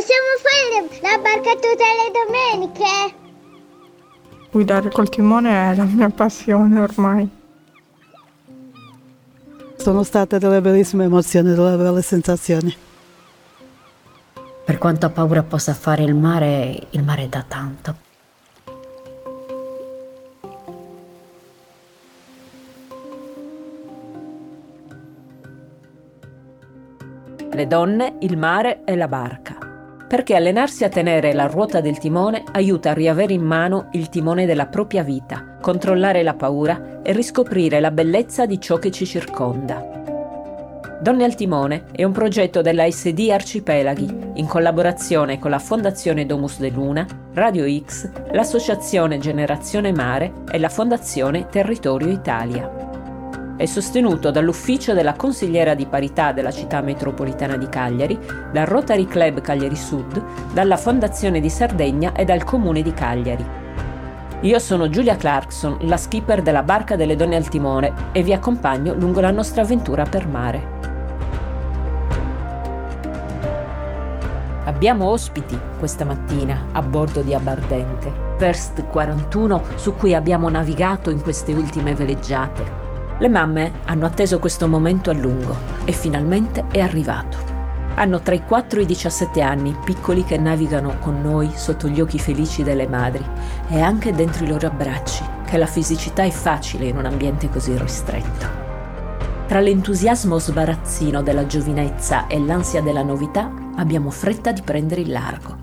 Possiamo fare la barca tutte le domeniche? Guidare col timone è la mia passione ormai. Sono state delle bellissime emozioni, delle belle sensazioni. Per quanto paura possa fare il mare, il mare dà tanto. Le donne, il mare e la barca. Perché allenarsi a tenere la ruota del timone aiuta a riavere in mano il timone della propria vita, controllare la paura e riscoprire la bellezza di ciò che ci circonda. Donne al Timone è un progetto della SD Arcipelaghi, in collaborazione con la Fondazione Domus de Luna, Radio X, l'Associazione Generazione Mare e la Fondazione Territorio Italia. È sostenuto dall'Ufficio della Consigliera di Parità della Città Metropolitana di Cagliari, dal Rotary Club Cagliari Sud, dalla Fondazione di Sardegna e dal Comune di Cagliari. Io sono Giulia Clarkson, la skipper della Barca delle Donne al Timone e vi accompagno lungo la nostra avventura per mare. Abbiamo ospiti questa mattina a bordo di Abardente, First 41 su cui abbiamo navigato in queste ultime veleggiate. Le mamme hanno atteso questo momento a lungo e finalmente è arrivato. Hanno tra i 4 e i 17 anni, piccoli che navigano con noi sotto gli occhi felici delle madri e anche dentro i loro abbracci, che la fisicità è facile in un ambiente così ristretto. Tra l'entusiasmo sbarazzino della giovinezza e l'ansia della novità, abbiamo fretta di prendere il largo.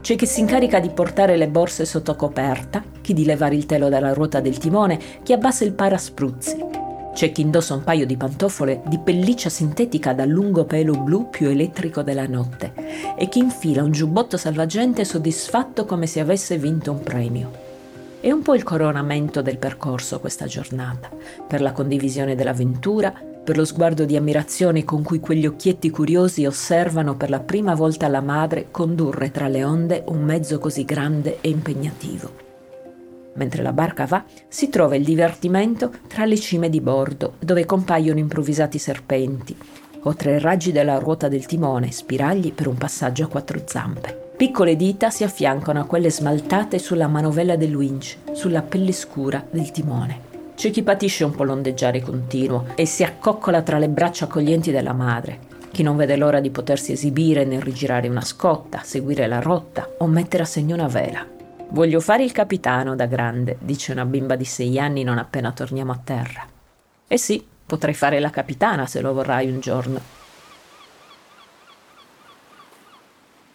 C'è chi si incarica di portare le borse sotto coperta, chi di levare il telo dalla ruota del timone, chi abbassa il paraspruzzi. C'è chi indossa un paio di pantofole di pelliccia sintetica dal lungo pelo blu più elettrico della notte e chi infila un giubbotto salvagente soddisfatto come se avesse vinto un premio. È un po' il coronamento del percorso questa giornata, per la condivisione dell'avventura, per lo sguardo di ammirazione con cui quegli occhietti curiosi osservano per la prima volta la madre condurre tra le onde un mezzo così grande e impegnativo. Mentre la barca va, si trova il divertimento tra le cime di bordo, dove compaiono improvvisati serpenti, o tra i raggi della ruota del timone, spiragli per un passaggio a quattro zampe. Piccole dita si affiancano a quelle smaltate sulla manovella del winch, sulla pelle scura del timone. C'è chi patisce un po' l'ondeggiare continuo e si accoccola tra le braccia accoglienti della madre, chi non vede l'ora di potersi esibire nel rigirare una scotta, seguire la rotta o mettere a segno una vela. Voglio fare il capitano da grande, dice una bimba di sei anni non appena torniamo a terra. Eh sì, potrei fare la capitana se lo vorrai un giorno.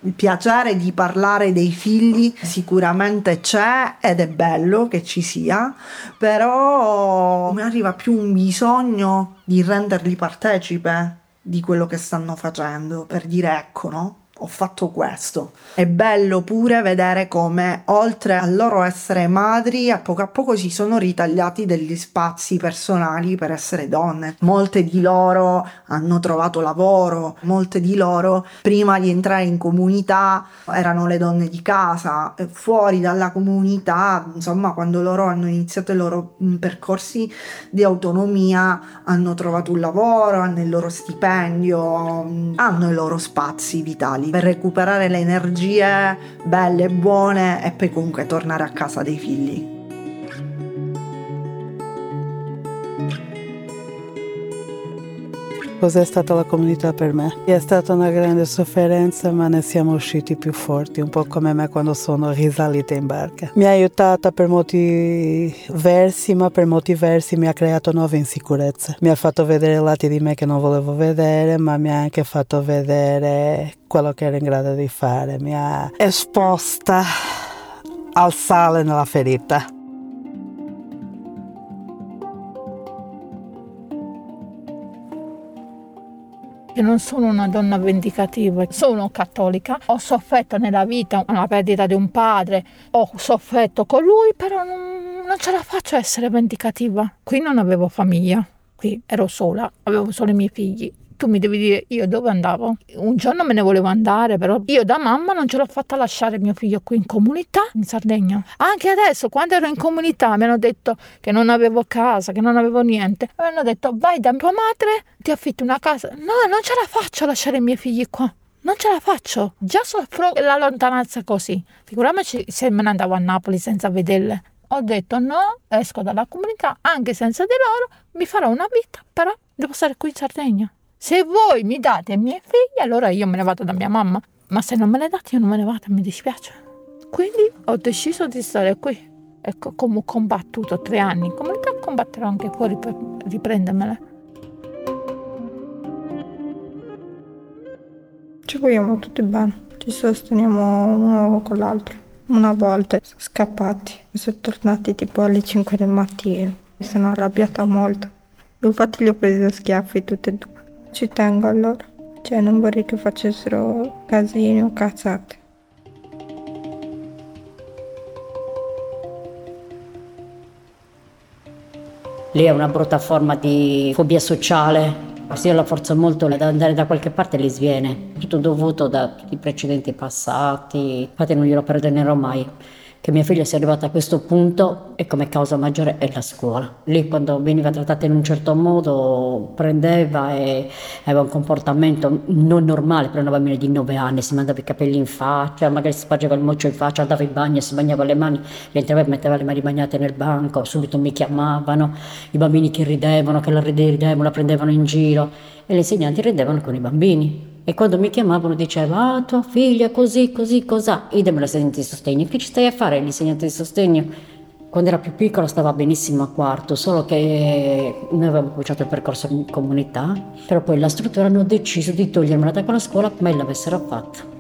Il piacere di parlare dei figli sicuramente c'è ed è bello che ci sia, però mi arriva più un bisogno di renderli partecipe di quello che stanno facendo, per dire ecco, no? Ho fatto questo. È bello pure vedere come, oltre al loro essere madri, a poco a poco si sono ritagliati degli spazi personali per essere donne. Molte di loro hanno trovato lavoro, molte di loro prima di entrare in comunità erano le donne di casa, fuori dalla comunità, insomma, quando loro hanno iniziato i loro percorsi di autonomia, hanno trovato un lavoro, hanno il loro stipendio, hanno i loro spazi vitali per recuperare le energie belle e buone e poi comunque tornare a casa dei figli. Cos'è stata la comunità per me? È stata una grande sofferenza, ma ne siamo usciti più forti, un po' come me quando sono risalita in barca. Mi ha aiutata per molti versi, ma per molti versi mi ha creato nuove insicurezze. Mi ha fatto vedere lati di me che non volevo vedere, ma mi ha anche fatto vedere quello che ero in grado di fare. Mi ha esposta al sale nella ferita. Io non sono una donna vendicativa, sono cattolica, ho sofferto nella vita la perdita di un padre, ho sofferto con lui, però non, non ce la faccio a essere vendicativa. Qui non avevo famiglia, qui ero sola, avevo solo i miei figli tu mi devi dire io dove andavo. Un giorno me ne volevo andare, però io da mamma non ce l'ho fatta lasciare mio figlio qui in comunità in Sardegna. Anche adesso, quando ero in comunità, mi hanno detto che non avevo casa, che non avevo niente. Mi hanno detto vai da tua madre, ti affitto una casa. No, non ce la faccio a lasciare i miei figli qua. non ce la faccio, già soffro la lontananza così, figuriamoci se me ne andavo a Napoli senza vederle. Ho detto no, esco dalla comunità, anche senza di loro, mi farò una vita, però devo stare qui in Sardegna. Se voi mi date i miei figli, allora io me ne vado da mia mamma, ma se non me le date io non me ne vado, mi dispiace. Quindi ho deciso di stare qui. Ecco come ho combattuto tre anni in comunità, combatterò anche fuori per riprendermele. Ci vogliamo tutti bene, ci sosteniamo uno con l'altro. Una volta sono scappati, sono tornati tipo alle 5 del mattino. Mi sono arrabbiata molto. Infatti li ho presi a schiaffi tutti e due. Ci tengo a loro. Cioè non vorrei che facessero casini o cazzate. Lì è una brutta forma di fobia sociale. Se io la forzo molto ad andare da qualche parte le sviene. Tutto dovuto da tutti i precedenti passati. Infatti non glielo perdonerò mai che mia figlia sia arrivata a questo punto e come causa maggiore è la scuola. Lì quando veniva trattata in un certo modo prendeva e aveva un comportamento non normale per una bambina di 9 anni, si mandava i capelli in faccia, magari si spargeva il moccio in faccia, andava in bagno, si bagnava le mani, rientrava e metteva le mani bagnate nel banco, subito mi chiamavano, i bambini che ridevano, che la ridevano, la prendevano in giro e le insegnanti ridevano con i bambini e quando mi chiamavano diceva, ah tua figlia così, così, cos'ha? Idem l'insegnante di sostegno. Che ci stai a fare l'insegnante di sostegno? Quando era più piccola stava benissimo a quarto, solo che noi avevamo cominciato il percorso in comunità, però poi la struttura hanno deciso di togliermela da quella scuola, mai l'avessero fatta.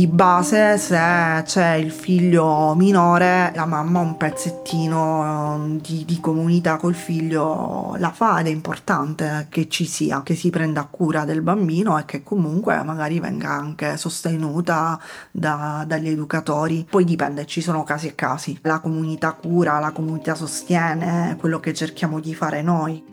Di base, se c'è il figlio minore, la mamma un pezzettino eh, di, di, comunità col figlio la fa ed è importante che ci sia, che si prenda cura del bambino e che comunque magari venga anche sostenuta da, dagli educatori. Poi dipende, ci sono casi e casi. La comunità cura, la comunità sostiene quello che cerchiamo di fare noi.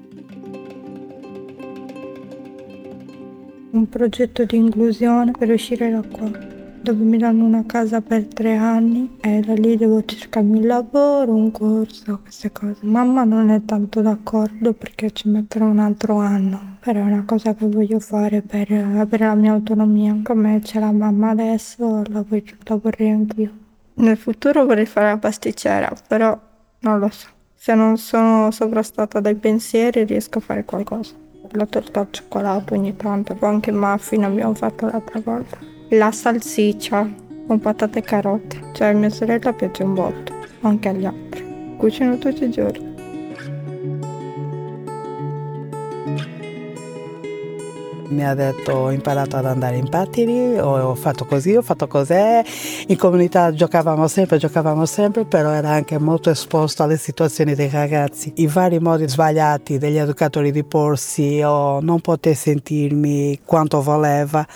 Un progetto di inclusione per uscire da qua dove mi danno una casa per tre anni e da lì devo cercarmi il lavoro, un corso, queste cose. Mamma non è tanto d'accordo perché ci metterò un altro anno, però è una cosa che voglio fare per avere la mia autonomia. Come c'è la mamma adesso, la, voglio, la vorrei anch'io. Nel futuro vorrei fare la pasticcera, però non lo so. Se non sono sovrastata dai pensieri riesco a fare qualcosa. La torta al cioccolato ogni tanto, anche muffin abbiamo fatto l'altra volta la salsiccia con patate e carote. Cioè a mia sorella piace un botto, anche agli altri. Cucino tutti i giorni. Mi ha detto ho imparato ad andare in pattini, ho fatto così, ho fatto così. In comunità giocavamo sempre, giocavamo sempre, però era anche molto esposto alle situazioni dei ragazzi. I vari modi sbagliati degli educatori di porsi o non poter sentirmi quanto voleva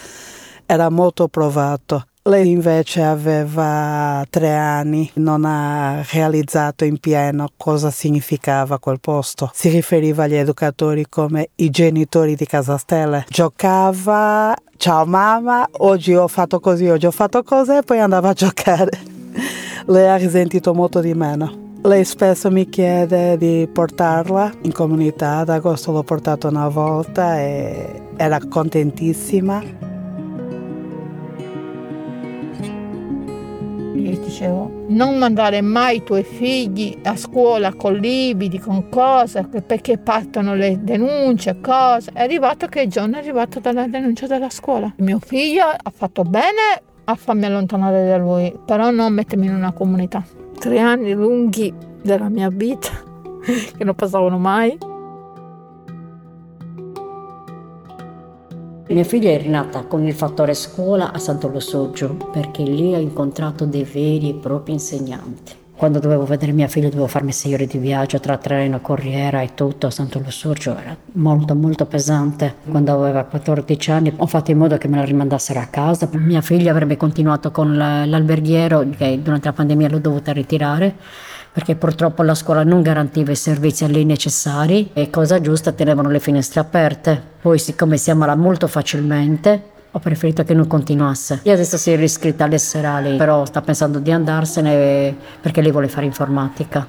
era molto provato. Lei invece aveva tre anni, non ha realizzato in pieno cosa significava quel posto. Si riferiva agli educatori come i genitori di Casa Stelle. Giocava, ciao mamma, oggi ho fatto così, oggi ho fatto così e poi andava a giocare. Lei ha risentito molto di meno. Lei spesso mi chiede di portarla in comunità, ad agosto l'ho portata una volta e era contentissima Gli dicevo, non mandare mai i tuoi figli a scuola con libidi, con cose, perché partono le denunce, cose. È arrivato che il giorno è arrivato dalla denuncia della scuola. Mio figlio ha fatto bene a farmi allontanare da lui, però non mettermi in una comunità. Tre anni lunghi della mia vita che non passavano mai. Mia figlia è rinata con il fattore scuola a Santo Losoggio perché lì ho incontrato dei veri e propri insegnanti. Quando dovevo vedere mia figlia dovevo farmi sei ore di viaggio tra treno, corriera e tutto a Santo Losorgio, era molto molto pesante. Quando aveva 14 anni ho fatto in modo che me la rimandassero a casa. Mia figlia avrebbe continuato con l'alberghiero che durante la pandemia l'ho dovuta ritirare perché purtroppo la scuola non garantiva i servizi a lei necessari e cosa giusta tenevano le finestre aperte. Poi siccome si ammala molto facilmente ho preferito che non continuasse. E adesso si è riscritta alle serali, però sta pensando di andarsene perché lei vuole fare informatica.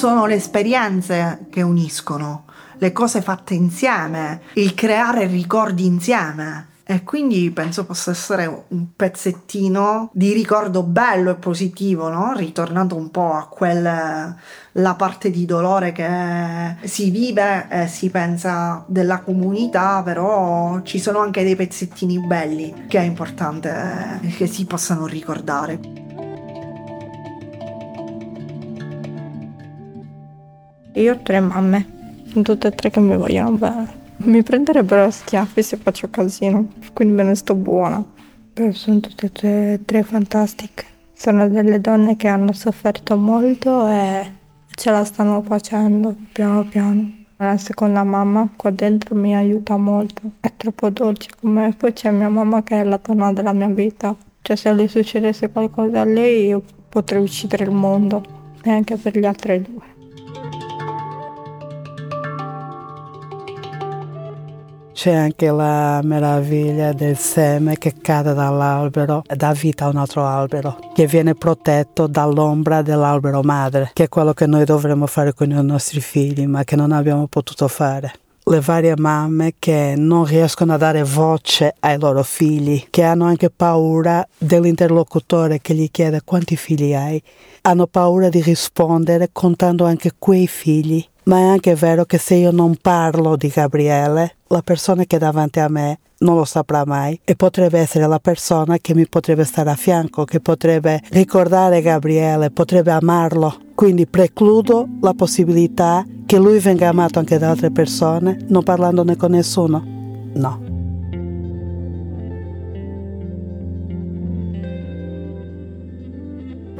sono le esperienze che uniscono, le cose fatte insieme, il creare ricordi insieme. E quindi penso possa essere un pezzettino di ricordo bello e positivo, no? Ritornando un po' a quella la parte di dolore che si vive e si pensa della comunità, però ci sono anche dei pezzettini belli che è importante che si possano ricordare. Io ho tre mamme, tutte e tre che mi vogliono bene. Mi prenderebbero a schiaffi se faccio casino, quindi me ne sto buona. Però sono tutte e tre, fantastiche. Sono delle donne che hanno sofferto molto e ce la stanno facendo piano piano. La seconda mamma qua dentro mi aiuta molto, è troppo dolce con me. Poi c'è mia mamma che è la donna della mia vita. Cioè se le succedesse qualcosa a lei io potrei uccidere il mondo e anche per gli altri due. C'è anche la meraviglia del seme che cade dall'albero e dà vita a un altro albero, che viene protetto dall'ombra dell'albero madre, che è quello che noi dovremmo fare con i nostri figli, ma che non abbiamo potuto fare. Le varie mamme che non riescono a dare voce ai loro figli, che hanno anche paura dell'interlocutore che gli chiede quanti figli hai, hanno paura di rispondere contando anche quei figli ma è anche vero che se io non parlo di Gabriele, la persona che è davanti a me non lo saprà mai e potrebbe essere la persona che mi potrebbe stare a fianco, che potrebbe ricordare Gabriele, potrebbe amarlo. Quindi precludo la possibilità che lui venga amato anche da altre persone, non parlandone con nessuno. No.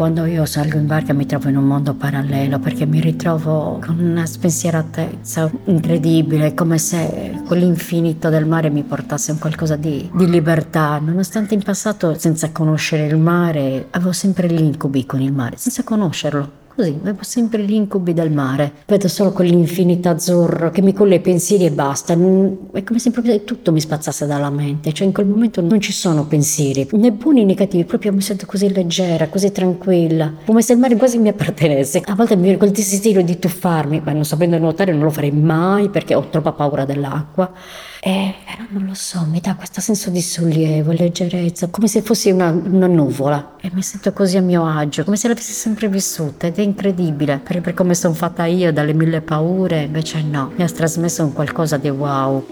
Quando io salgo in barca mi trovo in un mondo parallelo perché mi ritrovo con una spensieratezza incredibile, come se quell'infinito del mare mi portasse a qualcosa di, di libertà. Nonostante in passato, senza conoscere il mare, avevo sempre gli incubi con il mare, senza conoscerlo. Così, avevo sempre gli incubi del mare. Vedo solo quell'infinito azzurro che mi colla i pensieri e basta. È come se proprio tutto mi spazzasse dalla mente. Cioè in quel momento non ci sono pensieri, né buoni né negativi. Proprio mi sento così leggera, così tranquilla. Come se il mare quasi mi appartenesse. A volte mi viene quel desiderio di tuffarmi, ma non sapendo nuotare non lo farei mai perché ho troppa paura dell'acqua. E non lo so, mi dà questo senso di sollievo, leggerezza, come se fossi una, una, nuvola. E mi sento così a mio agio, come se l'avessi sempre vissuta. Ed è incredibile, per, per come sono fatta io, dalle mille paure, invece no, mi ha trasmesso un qualcosa di wow.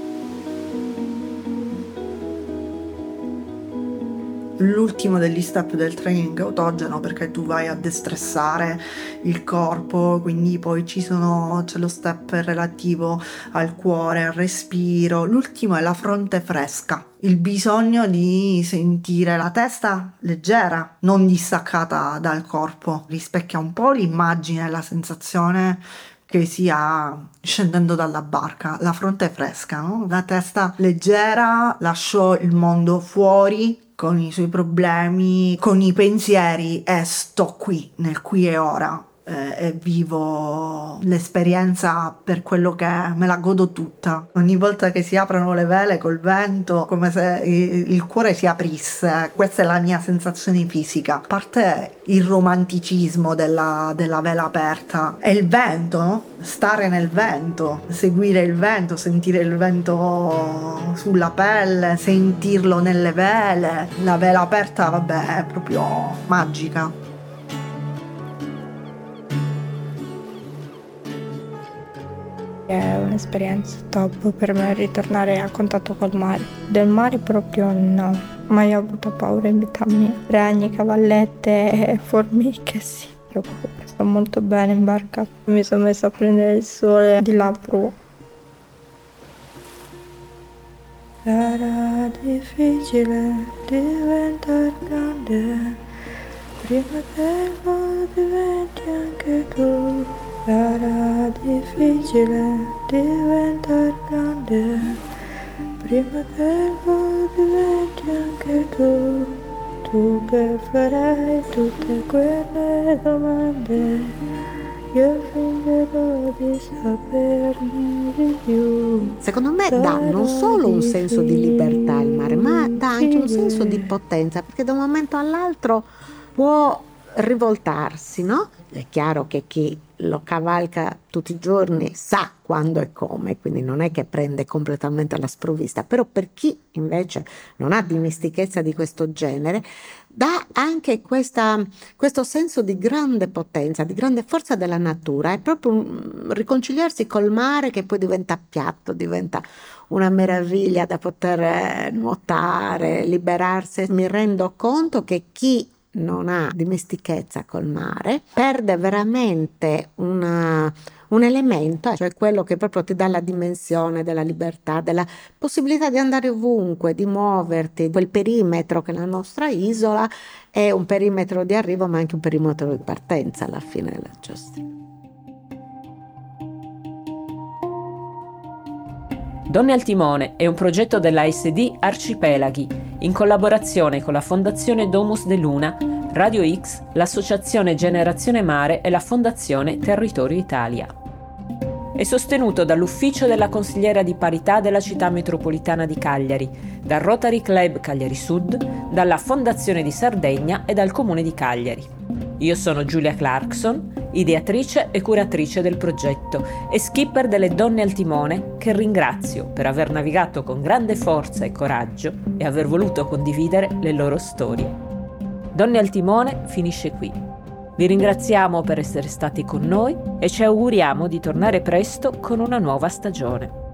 L'ultimo degli step del training autogeno perché tu vai a destressare il corpo, quindi poi ci sono, c'è lo step relativo al cuore, al respiro. L'ultimo è la fronte fresca, il bisogno di sentire la testa leggera, non distaccata dal corpo. Rispecchia un po' l'immagine la sensazione che si ha scendendo dalla barca, la fronte fresca, no? la testa leggera, lascio il mondo fuori con i suoi problemi, con i pensieri e sto qui, nel qui e ora eh, vivo l'esperienza per quello che è, me la godo tutta. Ogni volta che si aprono le vele col vento, come se il cuore si aprisse, questa è la mia sensazione fisica. A parte il romanticismo della, della vela aperta e il vento, stare nel vento, seguire il vento, sentire il vento sulla pelle, sentirlo nelle vele. La vela aperta, vabbè, è proprio magica. È un'esperienza top per me ritornare a contatto col mare. Del mare proprio no, mai ho avuto paura in vita mia. Ragni, cavallette formiche sì, proprio sto molto bene in barca. Mi sono messa a prendere il sole di là prua. Era difficile diventare grande, prima che mondo diventi anche tu. Sarà difficile diventare grande prima che mondo diventi anche tu. Tu che farai tutte quelle domande, io fingerò di saperne di più. Secondo me dà non solo un senso di libertà il mare, ma dà anche un senso di potenza, perché da un momento all'altro può rivoltarsi, no? È chiaro che chi lo cavalca tutti i giorni sa quando e come, quindi non è che prende completamente alla sprovvista, però per chi invece non ha dimestichezza di questo genere, dà anche questa, questo senso di grande potenza, di grande forza della natura, è proprio un riconciliarsi col mare che poi diventa piatto, diventa una meraviglia da poter eh, nuotare, liberarsi. Mi rendo conto che chi non ha dimestichezza col mare perde veramente una, un elemento, cioè quello che proprio ti dà la dimensione della libertà, della possibilità di andare ovunque, di muoverti, quel perimetro che la nostra isola è un perimetro di arrivo ma anche un perimetro di partenza alla fine della giostra. Donne al Timone è un progetto dell'ASD Arcipelaghi, in collaborazione con la Fondazione Domus de Luna, Radio X, l'Associazione Generazione Mare e la Fondazione Territorio Italia. È sostenuto dall'Ufficio della Consigliera di Parità della Città Metropolitana di Cagliari, dal Rotary Club Cagliari Sud, dalla Fondazione di Sardegna e dal Comune di Cagliari. Io sono Giulia Clarkson ideatrice e curatrice del progetto e skipper delle Donne al Timone, che ringrazio per aver navigato con grande forza e coraggio e aver voluto condividere le loro storie. Donne al Timone finisce qui. Vi ringraziamo per essere stati con noi e ci auguriamo di tornare presto con una nuova stagione.